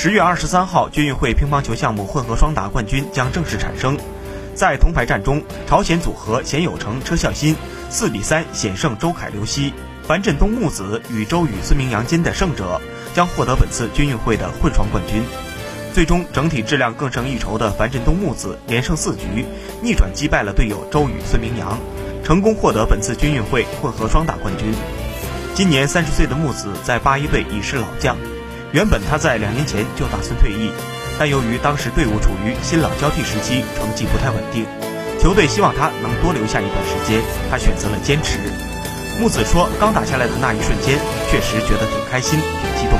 十月二十三号，军运会乒乓球项目混合双打冠军将正式产生。在铜牌战中，朝鲜组合鲜有成、车孝新四比三险胜周凯、刘曦，樊振东木子与周宇、孙明阳间的胜者将获得本次军运会的混双冠军。最终，整体质量更胜一筹的樊振东木子连胜四局，逆转击败了队友周宇、孙明阳，成功获得本次军运会混合双打冠军。今年三十岁的木子在八一队已是老将。原本他在两年前就打算退役，但由于当时队伍处于新老交替时期，成绩不太稳定，球队希望他能多留下一段时间，他选择了坚持。木子说：“刚打下来的那一瞬间，确实觉得挺开心、挺激动。”